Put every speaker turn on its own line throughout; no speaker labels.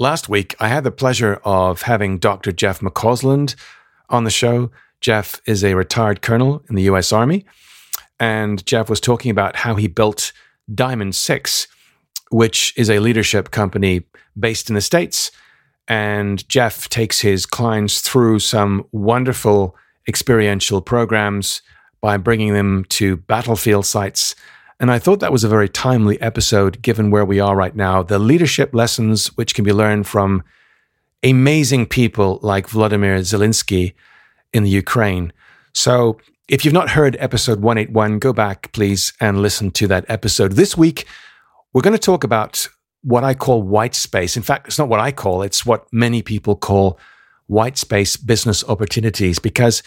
last week I had the pleasure of having Dr. Jeff McCausland on the show. Jeff is a retired colonel in the US Army. And Jeff was talking about how he built Diamond Six, which is a leadership company based in the States. And Jeff takes his clients through some wonderful experiential programs by bringing them to battlefield sites. And I thought that was a very timely episode given where we are right now. The leadership lessons which can be learned from amazing people like Vladimir Zelensky in the Ukraine. So if you've not heard episode 181, go back, please, and listen to that episode. This week, we're going to talk about what I call white space. In fact, it's not what I call, it's what many people call white space business opportunities. Because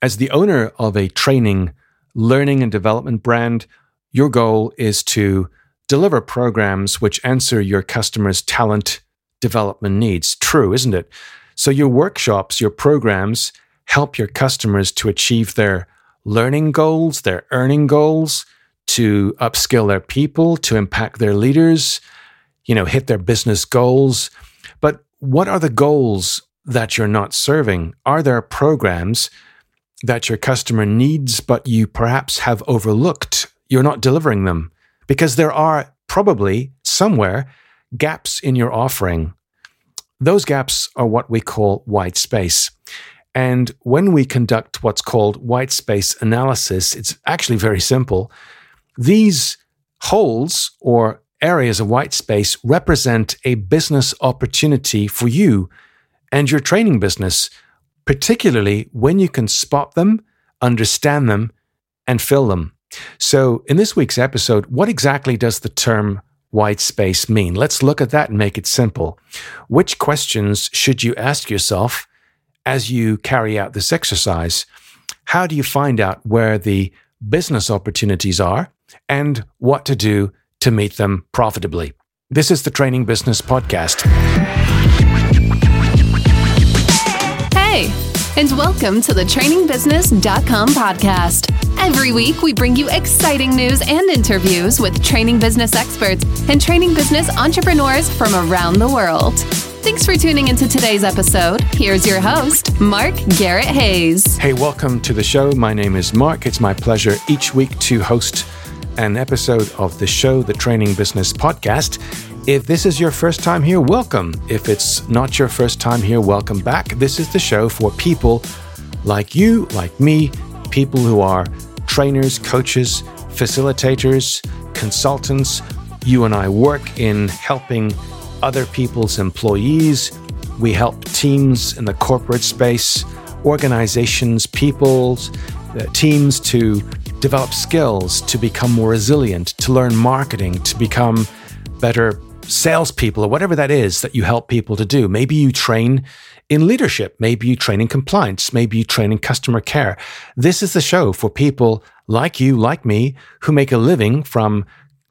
as the owner of a training, learning, and development brand, your goal is to deliver programs which answer your customers' talent development needs. True, isn't it? So your workshops, your programs, help your customers to achieve their learning goals, their earning goals, to upskill their people, to impact their leaders, you know, hit their business goals. But what are the goals that you're not serving? Are there programs that your customer needs, but you perhaps have overlooked? You're not delivering them because there are probably somewhere gaps in your offering. Those gaps are what we call white space. And when we conduct what's called white space analysis, it's actually very simple. These holes or areas of white space represent a business opportunity for you and your training business, particularly when you can spot them, understand them, and fill them. So, in this week's episode, what exactly does the term white space mean? Let's look at that and make it simple. Which questions should you ask yourself as you carry out this exercise, how do you find out where the business opportunities are and what to do to meet them profitably? This is the Training Business Podcast.
Hey, and welcome to the trainingbusiness.com podcast. Every week, we bring you exciting news and interviews with training business experts and training business entrepreneurs from around the world. Thanks for tuning into today's episode. Here's your host, Mark Garrett Hayes.
Hey, welcome to the show. My name is Mark. It's my pleasure each week to host an episode of the show, the Training Business Podcast. If this is your first time here, welcome. If it's not your first time here, welcome back. This is the show for people like you, like me, people who are trainers, coaches, facilitators, consultants. You and I work in helping other people's employees. We help teams in the corporate space, organizations, peoples, uh, teams to develop skills, to become more resilient, to learn marketing, to become better salespeople, or whatever that is that you help people to do. Maybe you train in leadership. Maybe you train in compliance. Maybe you train in customer care. This is the show for people like you, like me, who make a living from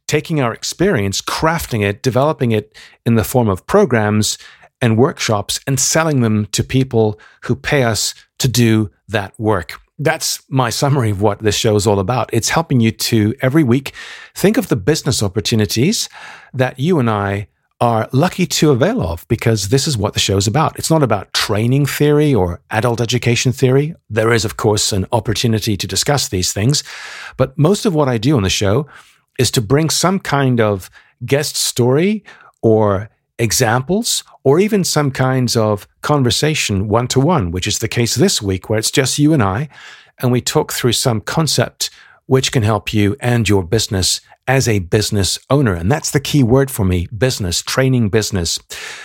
taking our experience, crafting it, developing it in the form of programs and workshops, and selling them to people who pay us to do that work. That's my summary of what this show is all about. It's helping you to every week think of the business opportunities that you and I are lucky to avail of because this is what the show is about. It's not about training theory or adult education theory. There is, of course, an opportunity to discuss these things. But most of what I do on the show is to bring some kind of guest story or examples or even some kinds of conversation one to one, which is the case this week where it's just you and I, and we talk through some concept which can help you and your business as a business owner. And that's the key word for me business, training business.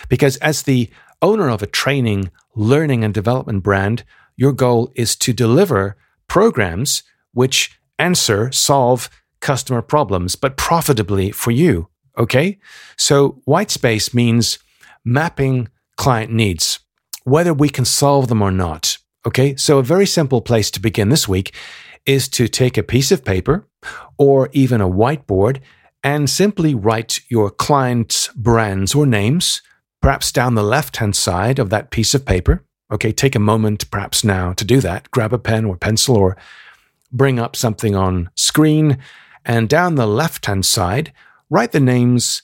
Because as the owner of a training, learning, and development brand, your goal is to deliver programs which answer, solve, customer problems, but profitably for you. Okay. So white space means mapping client needs, whether we can solve them or not. Okay. So a very simple place to begin this week is to take a piece of paper or even a whiteboard and simply write your client's brands or names, perhaps down the left hand side of that piece of paper. Okay. Take a moment perhaps now to do that. Grab a pen or pencil or bring up something on screen and down the left hand side, write the names,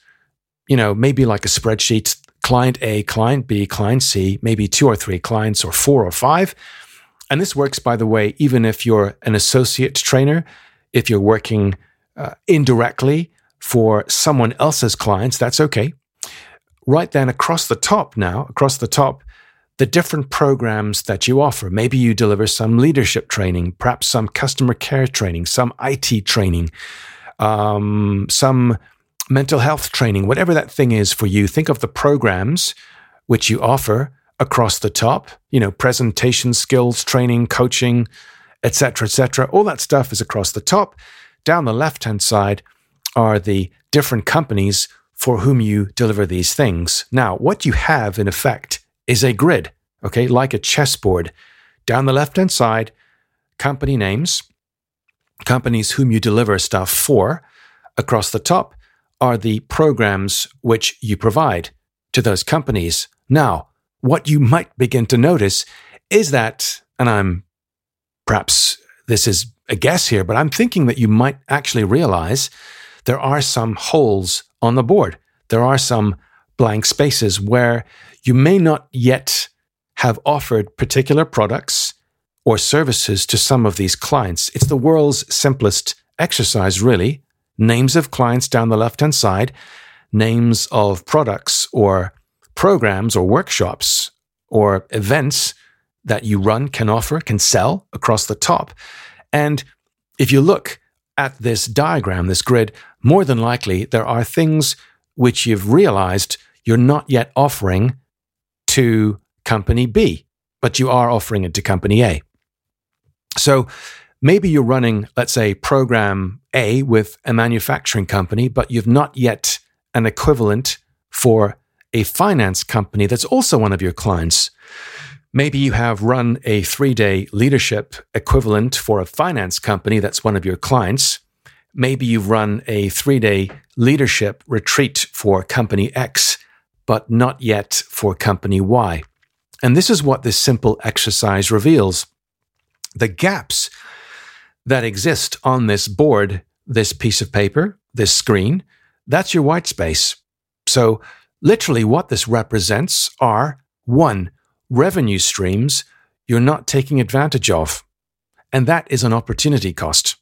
you know, maybe like a spreadsheet client A, client B, client C, maybe two or three clients, or four or five. And this works, by the way, even if you're an associate trainer, if you're working uh, indirectly for someone else's clients, that's okay. Right then, across the top now, across the top, the different programs that you offer. Maybe you deliver some leadership training, perhaps some customer care training, some IT training, um, some mental health training, whatever that thing is for you. Think of the programs which you offer across the top, you know, presentation skills, training, coaching, etc., etc. All that stuff is across the top. Down the left hand side are the different companies for whom you deliver these things. Now, what you have in effect is a grid, okay, like a chessboard. Down the left hand side, company names, companies whom you deliver stuff for. Across the top are the programs which you provide to those companies. Now, what you might begin to notice is that, and I'm perhaps this is a guess here, but I'm thinking that you might actually realize there are some holes on the board. There are some blank spaces where you may not yet have offered particular products or services to some of these clients. It's the world's simplest exercise, really. Names of clients down the left hand side, names of products or programs or workshops or events that you run, can offer, can sell across the top. And if you look at this diagram, this grid, more than likely there are things which you've realized you're not yet offering to company B, but you are offering it to company A. So maybe you're running, let's say, program A with a manufacturing company, but you've not yet an equivalent for a finance company that's also one of your clients. Maybe you have run a three day leadership equivalent for a finance company that's one of your clients. Maybe you've run a three day leadership retreat for company X, but not yet for company Y. And this is what this simple exercise reveals. The gaps that exist on this board, this piece of paper, this screen, that's your white space. So, literally, what this represents are one, revenue streams you're not taking advantage of. And that is an opportunity cost.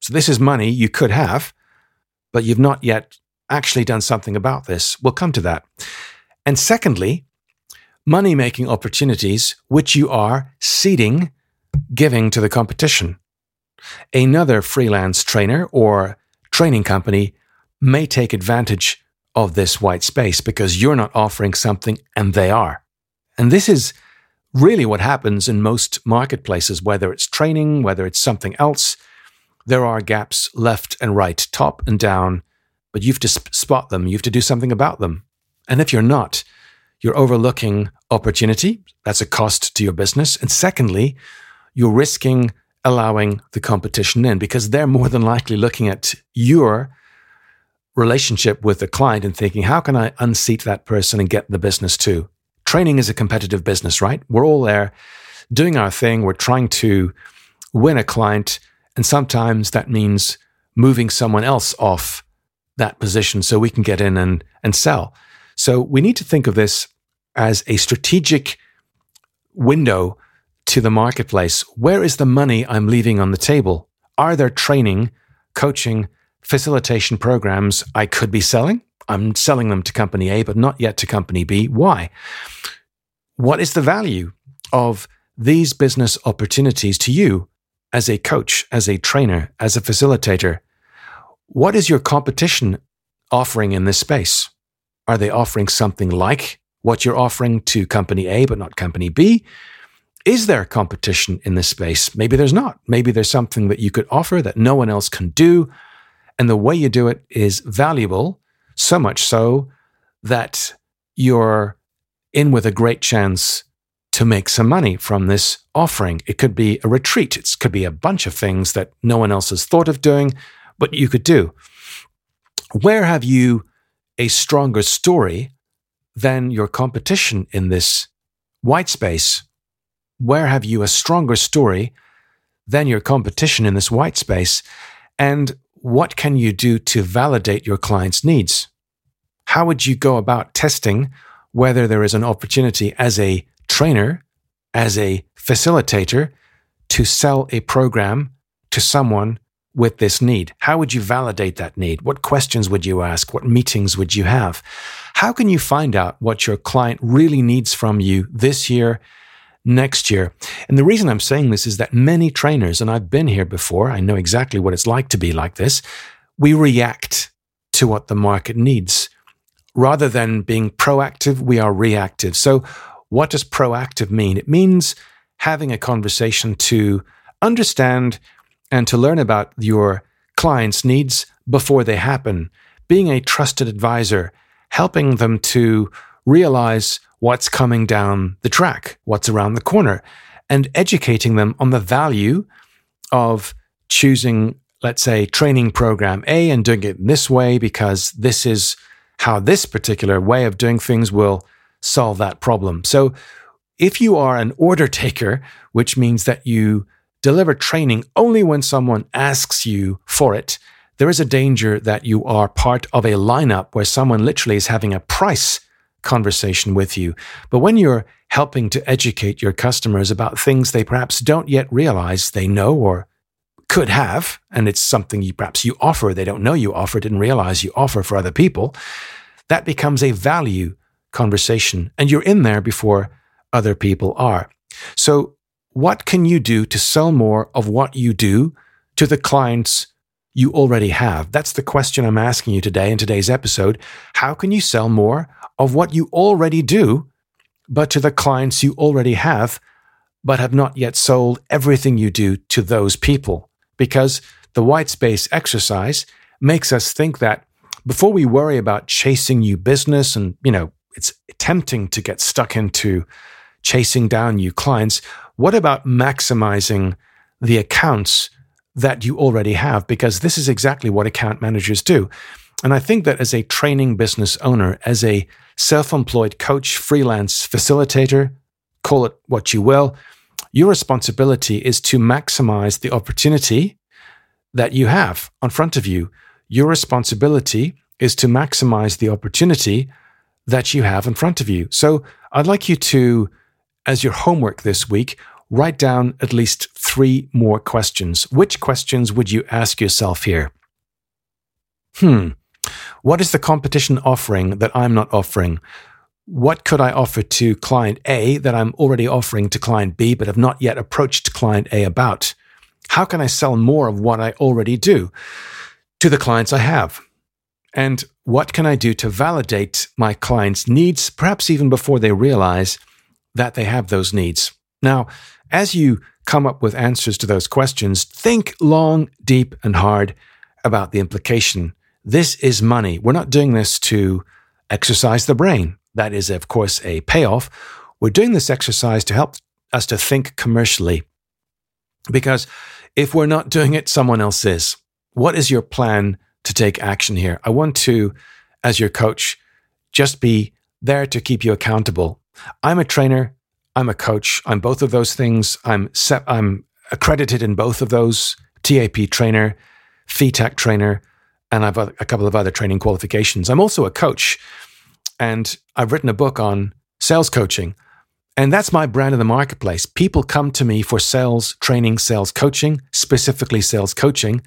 So, this is money you could have, but you've not yet actually done something about this. We'll come to that. And secondly, money making opportunities which you are seeding, giving to the competition. Another freelance trainer or training company may take advantage of this white space because you're not offering something and they are. And this is really what happens in most marketplaces, whether it's training, whether it's something else. There are gaps left and right, top and down, but you have to spot them. You have to do something about them. And if you're not, you're overlooking opportunity. That's a cost to your business. And secondly, you're risking allowing the competition in because they're more than likely looking at your relationship with the client and thinking, how can I unseat that person and get the business too? Training is a competitive business, right? We're all there doing our thing. We're trying to win a client. And sometimes that means moving someone else off that position so we can get in and, and sell. So we need to think of this as a strategic window to the marketplace. Where is the money I'm leaving on the table? Are there training, coaching, facilitation programs I could be selling? I'm selling them to company A, but not yet to company B. Why? What is the value of these business opportunities to you as a coach, as a trainer, as a facilitator? What is your competition offering in this space? Are they offering something like what you're offering to company A, but not company B? Is there competition in this space? Maybe there's not. Maybe there's something that you could offer that no one else can do. And the way you do it is valuable, so much so that you're in with a great chance to make some money from this offering. It could be a retreat, it could be a bunch of things that no one else has thought of doing, but you could do. Where have you a stronger story than your competition in this white space? Where have you a stronger story than your competition in this white space? And what can you do to validate your client's needs? How would you go about testing whether there is an opportunity as a trainer, as a facilitator, to sell a program to someone with this need? How would you validate that need? What questions would you ask? What meetings would you have? How can you find out what your client really needs from you this year, next year? And the reason I'm saying this is that many trainers, and I've been here before, I know exactly what it's like to be like this, we react to what the market needs. Rather than being proactive, we are reactive. So, what does proactive mean? It means having a conversation to understand and to learn about your clients' needs before they happen, being a trusted advisor, helping them to realize what's coming down the track, what's around the corner, and educating them on the value of choosing, let's say, training program A and doing it this way because this is how this particular way of doing things will solve that problem. So, if you are an order taker, which means that you deliver training only when someone asks you for it, there is a danger that you are part of a lineup where someone literally is having a price conversation with you. But when you're helping to educate your customers about things they perhaps don't yet realize they know or could have, and it's something you perhaps you offer, they don't know you offer, didn't realize you offer for other people, that becomes a value conversation. And you're in there before other people are. So what can you do to sell more of what you do to the clients you already have? That's the question I'm asking you today in today's episode. How can you sell more of what you already do, but to the clients you already have, but have not yet sold everything you do to those people? Because the white space exercise makes us think that before we worry about chasing new business and, you know, it's tempting to get stuck into chasing down new clients. What about maximizing the accounts that you already have? Because this is exactly what account managers do. And I think that as a training business owner, as a self employed coach, freelance facilitator, call it what you will, your responsibility is to maximize the opportunity that you have in front of you. Your responsibility is to maximize the opportunity that you have in front of you. So I'd like you to as your homework this week, write down at least three more questions. Which questions would you ask yourself here? Hmm. What is the competition offering that I'm not offering? What could I offer to client A that I'm already offering to client B but have not yet approached client A about? How can I sell more of what I already do to the clients I have? And what can I do to validate my clients' needs, perhaps even before they realize that they have those needs. Now, as you come up with answers to those questions, think long, deep, and hard about the implication. This is money. We're not doing this to exercise the brain. That is, of course, a payoff. We're doing this exercise to help us to think commercially. Because if we're not doing it, someone else is. What is your plan to take action here? I want to, as your coach, just be there to keep you accountable I'm a trainer. I'm a coach. I'm both of those things. I'm I'm accredited in both of those. TAP trainer, FETAC trainer, and I've a couple of other training qualifications. I'm also a coach, and I've written a book on sales coaching. And that's my brand in the marketplace. People come to me for sales training, sales coaching, specifically sales coaching.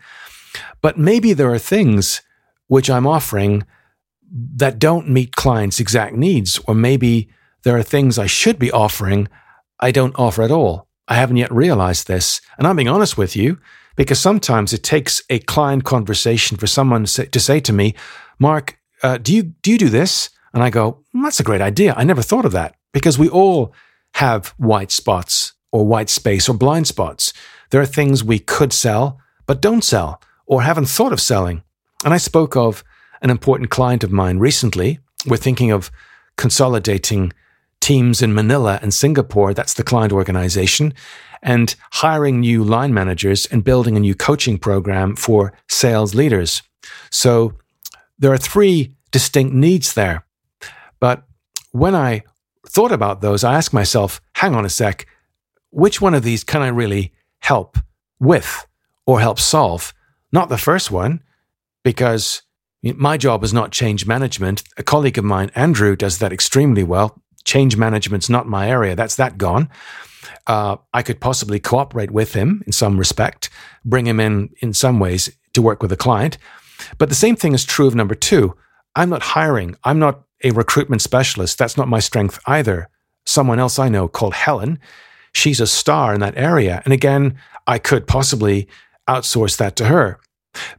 But maybe there are things which I'm offering that don't meet clients' exact needs, or maybe there are things I should be offering I don't offer at all. I haven't yet realized this. And I'm being honest with you because sometimes it takes a client conversation for someone to say to me, Mark, uh, do you do you do this? And I go, mm, that's a great idea. I never thought of that because we all have white spots or white space or blind spots. There are things we could sell but don't sell or haven't thought of selling. And I spoke of an important client of mine recently. We're thinking of consolidating teams in Manila and Singapore, that's the client organization, and hiring new line managers and building a new coaching program for sales leaders. So there are three distinct needs there. But when I thought about those, I asked myself, hang on a sec, which one of these can I really help with or help solve? Not the first one, because My job is not change management. A colleague of mine, Andrew, does that extremely well. Change management's not my area. That's that gone. Uh, I could possibly cooperate with him in some respect, bring him in in some ways to work with a client. But the same thing is true of number two. I'm not hiring. I'm not a recruitment specialist. That's not my strength either. Someone else I know called Helen, she's a star in that area. And again, I could possibly outsource that to her.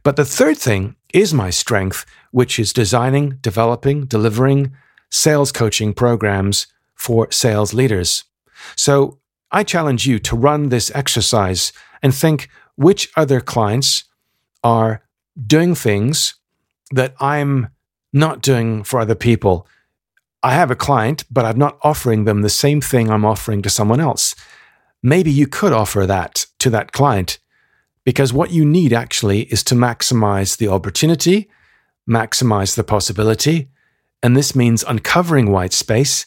But the third thing is my strength, which is designing, developing, delivering sales coaching programs for sales leaders. So I challenge you to run this exercise and think which other clients are doing things that I'm not doing for other people. I have a client, but I'm not offering them the same thing I'm offering to someone else. Maybe you could offer that to that client because what you need actually is to maximize the opportunity, maximize the possibility. And this means uncovering white space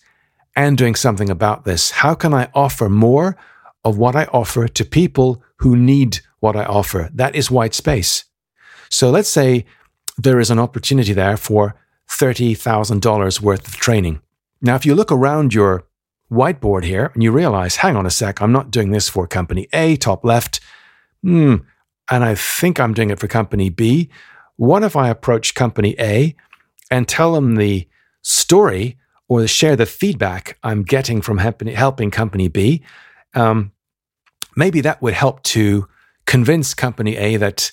and doing something about this. How can I offer more of what I offer to people who need what I offer? That is white space. So let's say there is an opportunity there for $30,000 worth of training. Now, if you look around your whiteboard here and you realize, hang on a sec, I'm not doing this for company A, top left. Hmm, and I think I'm doing it for company B. What if I approach company A and tell them the story or share the feedback I'm getting from helping company B? Um, maybe that would help to convince company A that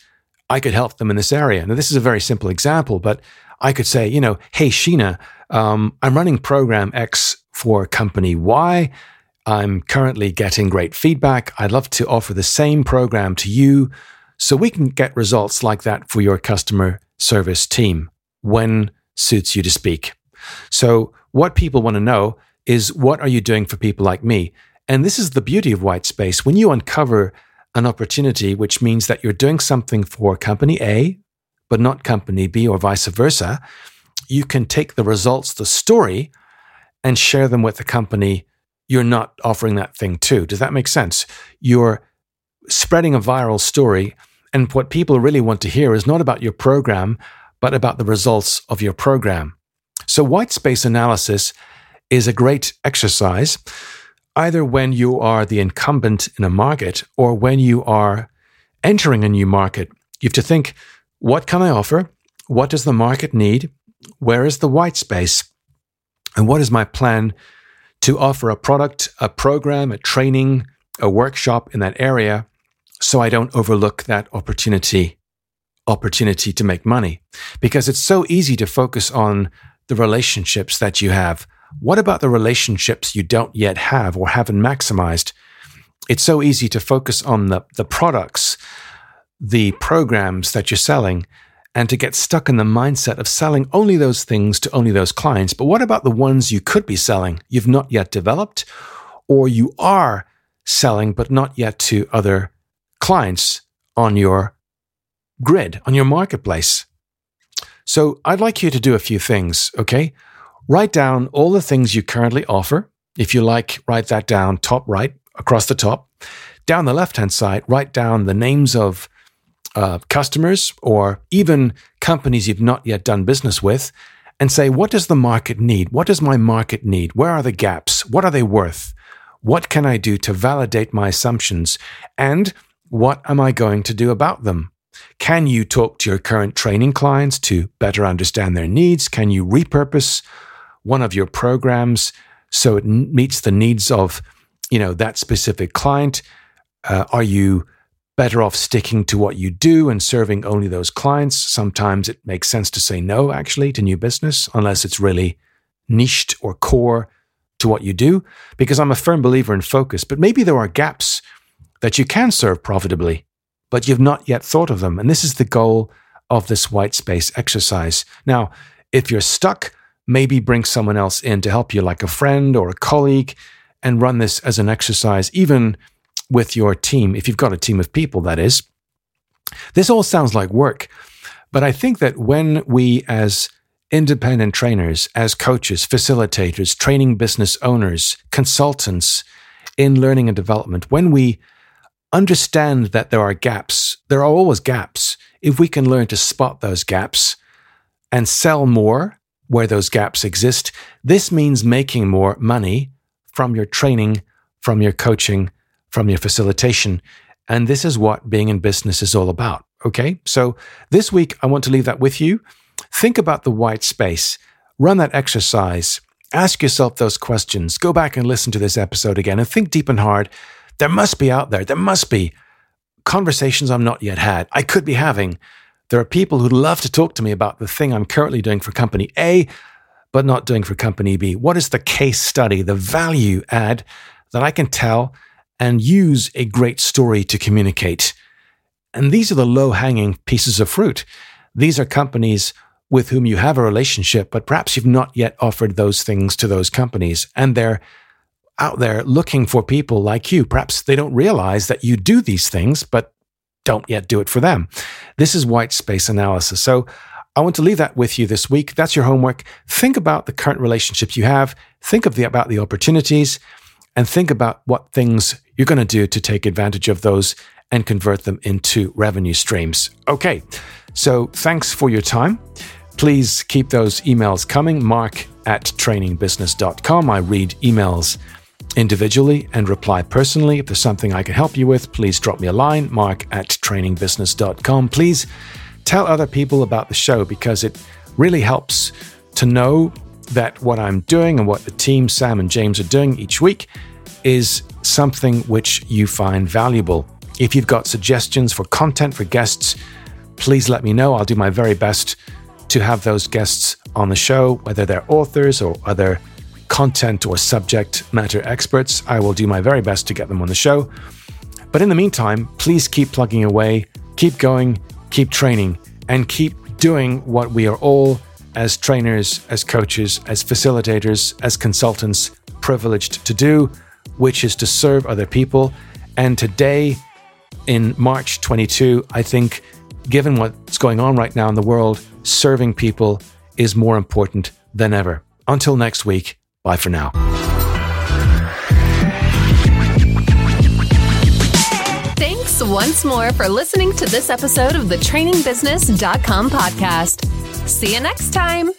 I could help them in this area. Now, this is a very simple example, but I could say, you know, hey, Sheena, um, I'm running program X for company Y. I'm currently getting great feedback. I'd love to offer the same program to you so we can get results like that for your customer service team when suits you to speak. So, what people want to know is what are you doing for people like me? And this is the beauty of white space. When you uncover an opportunity, which means that you're doing something for company A, but not company B or vice versa, you can take the results, the story, and share them with the company you're not offering that thing to. Does that make sense? You're spreading a viral story. And what people really want to hear is not about your program, but about the results of your program. So, white space analysis is a great exercise either when you are the incumbent in a market or when you are entering a new market. You have to think what can I offer? What does the market need? Where is the white space? And what is my plan to offer a product, a program, a training, a workshop in that area so I don't overlook that opportunity opportunity to make money because it's so easy to focus on the relationships that you have what about the relationships you don't yet have or haven't maximized? It's so easy to focus on the, the products, the programs that you're selling, and to get stuck in the mindset of selling only those things to only those clients. But what about the ones you could be selling, you've not yet developed, or you are selling, but not yet to other clients on your grid, on your marketplace? So I'd like you to do a few things, okay? Write down all the things you currently offer. If you like, write that down top right across the top. Down the left hand side, write down the names of uh, customers or even companies you've not yet done business with and say, what does the market need? What does my market need? Where are the gaps? What are they worth? What can I do to validate my assumptions? And what am I going to do about them? Can you talk to your current training clients to better understand their needs? Can you repurpose one of your programs so it meets the needs of you know that specific client uh, are you better off sticking to what you do and serving only those clients sometimes it makes sense to say no actually to new business unless it's really niched or core to what you do because i'm a firm believer in focus but maybe there are gaps that you can serve profitably but you've not yet thought of them and this is the goal of this white space exercise now if you're stuck maybe bring someone else in to help you, like a friend or a colleague, and run this as an exercise, even with your team, if you've got a team of people, that is. This all sounds like work, but I think that when we, as independent trainers, as coaches, facilitators, training business owners, consultants in learning and development, when we understand that there are gaps, there are always gaps. If we can learn to spot those gaps, and sell more where those gaps exist. This means making more money from your training, from your coaching, from your facilitation. And this is what being in business is all about. Okay. So this week, I want to leave that with you. Think about the white space, run that exercise, ask yourself those questions, go back and listen to this episode again and think deep and hard. There must be out there, there must be conversations I'm not yet had, I could be having. There are people who'd love to talk to me about the thing I'm currently doing for company A, but not doing for company B. What is the case study, the value add that I can tell and use a great story to communicate? And these are the low hanging pieces of fruit. These are companies with whom you have a relationship, but perhaps you've not yet offered those things to those companies. And they're out there looking for people like you. Perhaps they don't realize that you do these things, but don't yet do it for them. This is white space analysis. So I want to leave that with you this week. That's your homework. Think about the current relationships you have. Think the, about the opportunities and think about what things you're going to do to take advantage of those and convert them into revenue streams. Okay. So thanks for your time. Please keep those emails coming. Mark at trainingbusiness.com. I read emails individually and reply personally. If there's something I can help you with, please drop me a line, mark at trainingbusiness.com. Please tell other people about the show because it really helps to know that what I'm doing and what the team, Sam and James, are doing each week is something which you find valuable. If you've got suggestions for content for guests, please let me know. I'll do my very best to have those guests on the show, whether they're authors or other content or subject matter experts. I will do my very best to get them on the show. But in the meantime, please keep plugging away, keep going, keep training, and keep doing what we are all, as trainers, as coaches, as facilitators, as consultants, privileged to do, which is to serve other people. And today, in March 22, I think, given what's going on right now in the world, serving people is more important than ever. Until next week, bye for now.
Thanks once more for listening to this episode of the trainingbusiness.com podcast. See you next time.